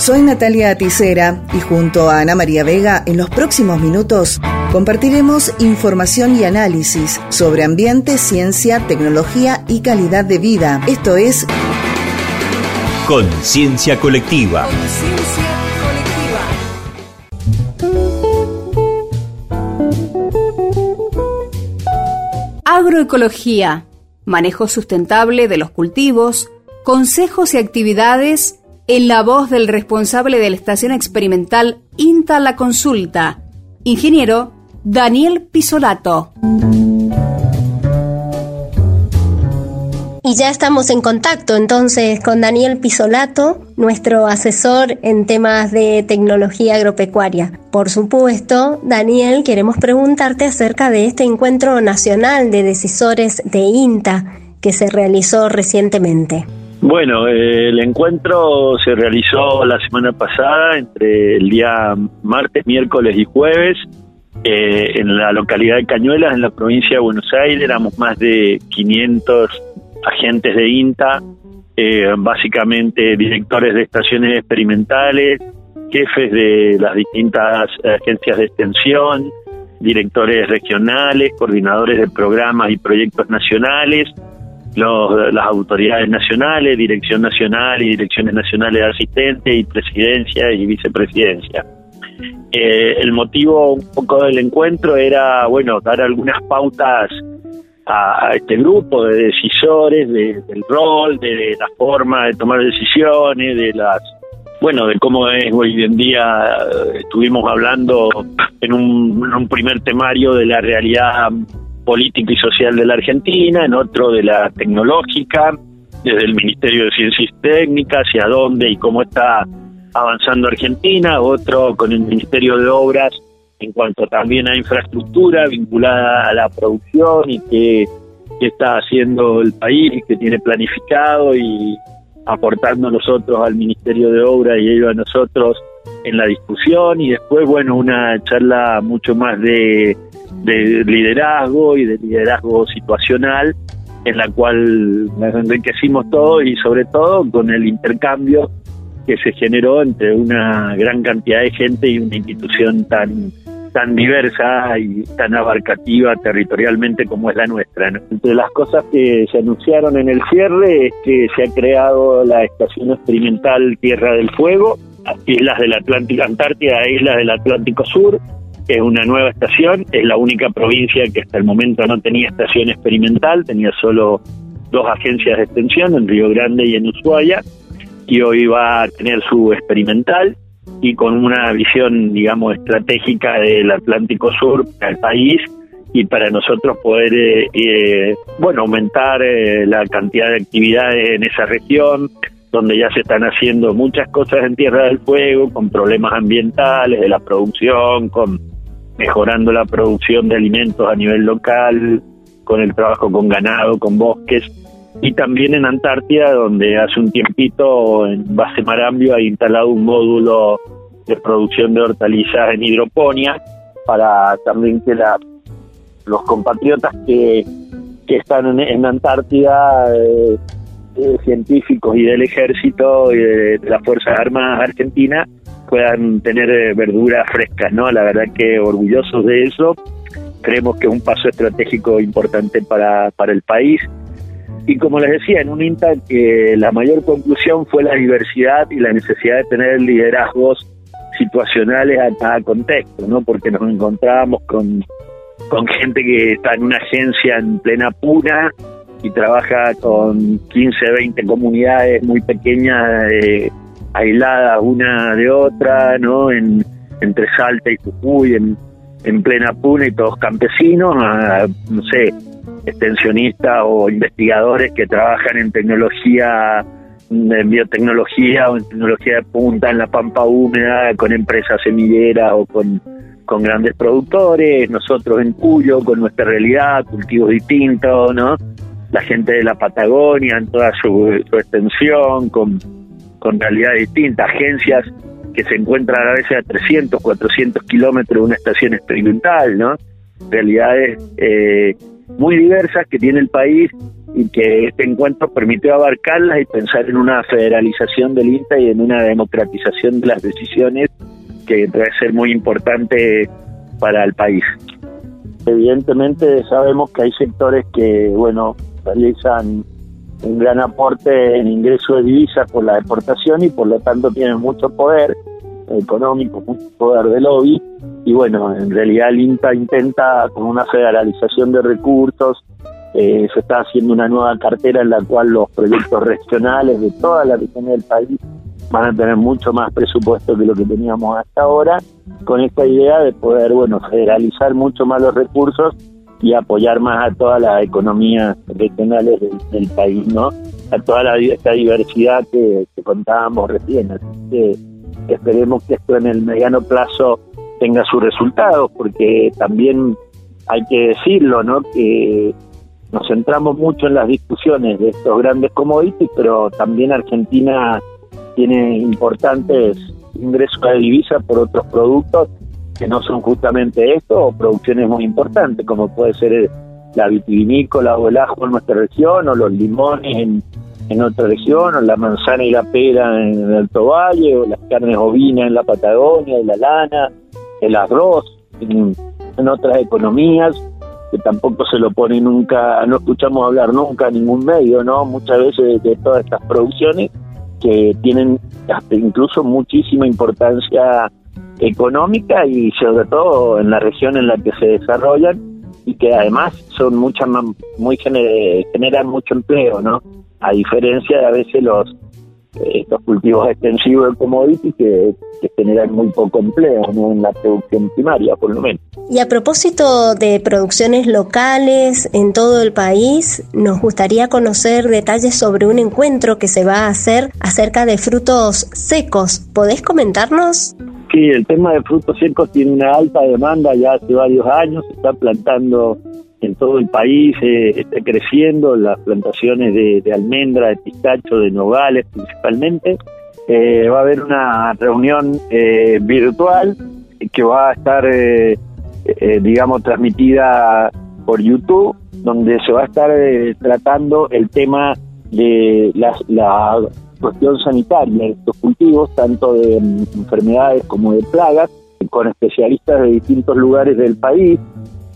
Soy Natalia Aticera y junto a Ana María Vega en los próximos minutos compartiremos información y análisis sobre ambiente, ciencia, tecnología y calidad de vida. Esto es Conciencia Colectiva. Agroecología, manejo sustentable de los cultivos, consejos y actividades en la voz del responsable de la estación experimental INTA La Consulta, ingeniero Daniel Pisolato. Y ya estamos en contacto entonces con Daniel Pisolato, nuestro asesor en temas de tecnología agropecuaria. Por supuesto, Daniel, queremos preguntarte acerca de este encuentro nacional de decisores de INTA que se realizó recientemente. Bueno, el encuentro se realizó la semana pasada entre el día martes, miércoles y jueves eh, en la localidad de Cañuelas, en la provincia de Buenos Aires. Éramos más de 500 agentes de INTA, eh, básicamente directores de estaciones experimentales, jefes de las distintas agencias de extensión, directores regionales, coordinadores de programas y proyectos nacionales las autoridades nacionales, Dirección Nacional y Direcciones Nacionales de Asistentes y Presidencia y Vicepresidencia. Eh, el motivo un poco del encuentro era, bueno, dar algunas pautas a este grupo de decisores, del rol, de, la forma de tomar decisiones, de las bueno, de cómo es hoy en día, eh, estuvimos hablando en un primer temario de la realidad política y social de la Argentina, en otro de la tecnológica, desde el Ministerio de Ciencias Técnicas, hacia dónde y cómo está avanzando Argentina, otro con el Ministerio de Obras en cuanto también a infraestructura vinculada a la producción y qué, está haciendo el país, que tiene planificado y aportando nosotros al Ministerio de Obras y ellos a nosotros en la discusión y después, bueno, una charla mucho más de de liderazgo y de liderazgo situacional en la cual nos enriquecimos todos y sobre todo con el intercambio que se generó entre una gran cantidad de gente y una institución tan tan diversa y tan abarcativa territorialmente como es la nuestra. Entre las cosas que se anunciaron en el cierre es que se ha creado la Estación Experimental Tierra del Fuego, Islas del Atlántico Antártida e Islas del Atlántico Sur, es una nueva estación, es la única provincia que hasta el momento no tenía estación experimental, tenía solo dos agencias de extensión, en Río Grande y en Ushuaia, y hoy va a tener su experimental y con una visión, digamos, estratégica del Atlántico Sur para el país y para nosotros poder, eh, eh, bueno, aumentar eh, la cantidad de actividades en esa región, donde ya se están haciendo muchas cosas en Tierra del Fuego, con problemas ambientales, de la producción, con mejorando la producción de alimentos a nivel local, con el trabajo con ganado, con bosques, y también en Antártida, donde hace un tiempito en base Marambio ha instalado un módulo de producción de hortalizas en hidroponía para también que la, los compatriotas que, que están en, Antártida, eh, eh, científicos y del ejército y de, las Fuerzas Armadas Argentinas, puedan tener eh, verduras frescas, ¿no? La verdad que orgullosos de eso. Creemos que es un paso estratégico importante para, para el país. Y como les decía, en un INTA que la mayor conclusión fue la diversidad y la necesidad de tener liderazgos situacionales a cada contexto, ¿no? Porque nos encontrábamos con, con gente que está en una agencia en plena puna y trabaja con 15, 20 comunidades muy pequeñas eh, aisladas una de otra, ¿no? En, entre Salta y Jujuy, en, en plena puna y todos campesinos, a, no sé, extensionistas o investigadores que trabajan en tecnología, en biotecnología o en tecnología de punta en la pampa húmeda, con empresas semilleras o con, con grandes productores, nosotros en Cuyo, con nuestra realidad, cultivos distintos, ¿no? La gente de la Patagonia en toda su, extensión, con con realidades distintas, agencias que se encuentran a veces a 300, 400 kilómetros de una estación experimental, ¿no? Realidades eh, muy diversas que tiene el país y que este encuentro permitió abarcarlas y pensar en una federalización del INTA y en una democratización de las decisiones que debe ser muy importante para el país. Evidentemente sabemos que hay sectores que, bueno, realizan un gran aporte en ingreso de divisas por la exportación y por lo tanto tienen mucho poder económico, mucho poder de lobby. Y bueno, en realidad el INTA intenta con una federalización de recursos, eh, se está haciendo una nueva cartera en la cual los proyectos regionales de todas las regiones del país van a tener mucho más presupuesto que lo que teníamos hasta ahora, con esta idea de poder, bueno, federalizar mucho más los recursos y apoyar más a todas las economías regionales del, país, ¿no? A toda la, esta diversidad que, contábamos recién. Así que esperemos que esto en el mediano plazo tenga sus resultados, porque también hay que decirlo, ¿no? Que nos centramos mucho en las discusiones de estos grandes commodities, pero también Argentina tiene importantes ingresos de divisa por otros productos que no son justamente esto, o producciones muy importantes, como puede ser la vitivinícola o el ajo en nuestra región, o los limones en, en otra región, o la manzana y la pera en el Alto Valle, o las carnes ovinas en la Patagonia, la lana, el arroz, en, otras economías que tampoco se lo pone nunca, no escuchamos hablar nunca en ningún medio, ¿no? Muchas veces de todas estas producciones que tienen incluso muchísima importancia económica y sobre todo en la región en la que se desarrollan y que además son muchas muy generan mucho empleo, ¿no? A diferencia de a veces los estos cultivos extensivos de commodities que, generan muy poco empleo ¿no? en la producción primaria, por lo menos. Y a propósito de producciones locales en todo el país, nos gustaría conocer detalles sobre un encuentro que se va a hacer acerca de frutos secos. ¿Podés comentarnos? Sí, el tema de frutos secos tiene una alta demanda ya hace varios años, se está plantando en todo el país, eh, está creciendo las plantaciones de, almendra, de pistacho, de nogales principalmente. Eh, va a haber una reunión eh, virtual que va a estar, digamos, transmitida por YouTube, donde se va a estar tratando el tema de la, la cuestión sanitaria de estos cultivos, tanto de enfermedades como de plagas, con especialistas de distintos lugares del país,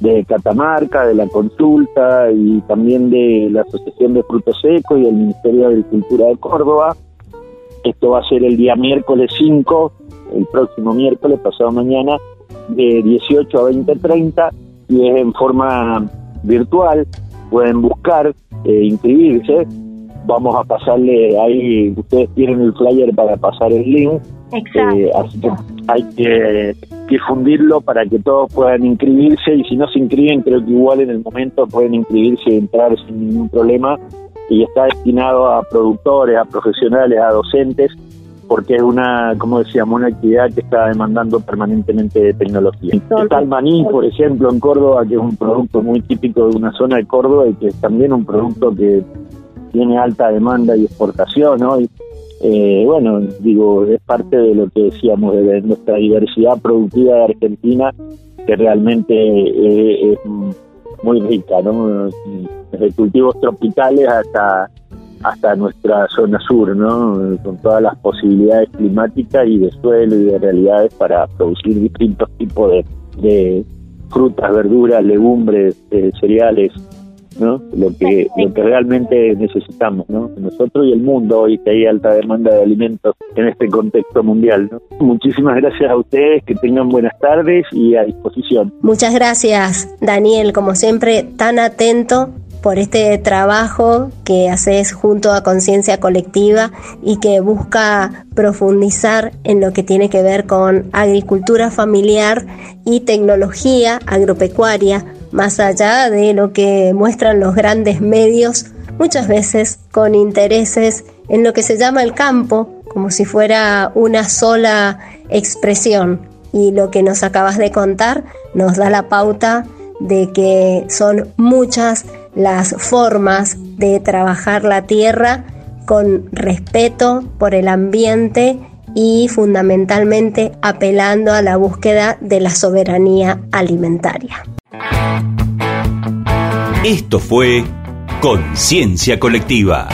de Catamarca, de la consulta y también de la Asociación de Frutos Secos y el Ministerio de Agricultura de Córdoba. Esto va a ser el día miércoles 5, el próximo miércoles, pasado mañana, de 18 a 20.30 y es en forma virtual. Pueden buscar, eh, inscribirse vamos a pasarle ahí, ustedes tienen el flyer para pasar el link. Exacto. Eh, así que hay que difundirlo para que todos puedan inscribirse y si no se inscriben, creo que igual en el momento pueden inscribirse y entrar sin ningún problema. Y está destinado a productores, a profesionales, a docentes, porque es una, como decíamos, una actividad que está demandando permanentemente de tecnología. Está el maní, por ejemplo, en Córdoba, que es un producto muy típico de una zona de Córdoba y que es también un producto que tiene alta demanda y exportación, ¿no? Y, eh, bueno, digo, es parte de lo que decíamos, de nuestra diversidad productiva de Argentina, que realmente eh, es muy rica, ¿no? Desde cultivos tropicales hasta hasta nuestra zona sur, ¿no? Con todas las posibilidades climáticas y de suelo y de realidades para producir distintos tipos de, de frutas, verduras, legumbres, eh, cereales, ¿no? Lo que, lo que realmente necesitamos, ¿no? Nosotros y el mundo hoy que hay alta demanda de alimentos en este contexto mundial, ¿no? Muchísimas gracias a ustedes, que tengan buenas tardes y a disposición. Muchas gracias, Daniel, como siempre, tan atento por este trabajo que haces junto a Conciencia Colectiva y que busca profundizar en lo que tiene que ver con agricultura familiar y tecnología agropecuaria más allá de lo que muestran los grandes medios, muchas veces con intereses en lo que se llama el campo, como si fuera una sola expresión. Y lo que nos acabas de contar nos da la pauta de que son muchas las formas de trabajar la tierra con respeto por el ambiente y fundamentalmente apelando a la búsqueda de la soberanía alimentaria. Esto fue Conciencia Colectiva.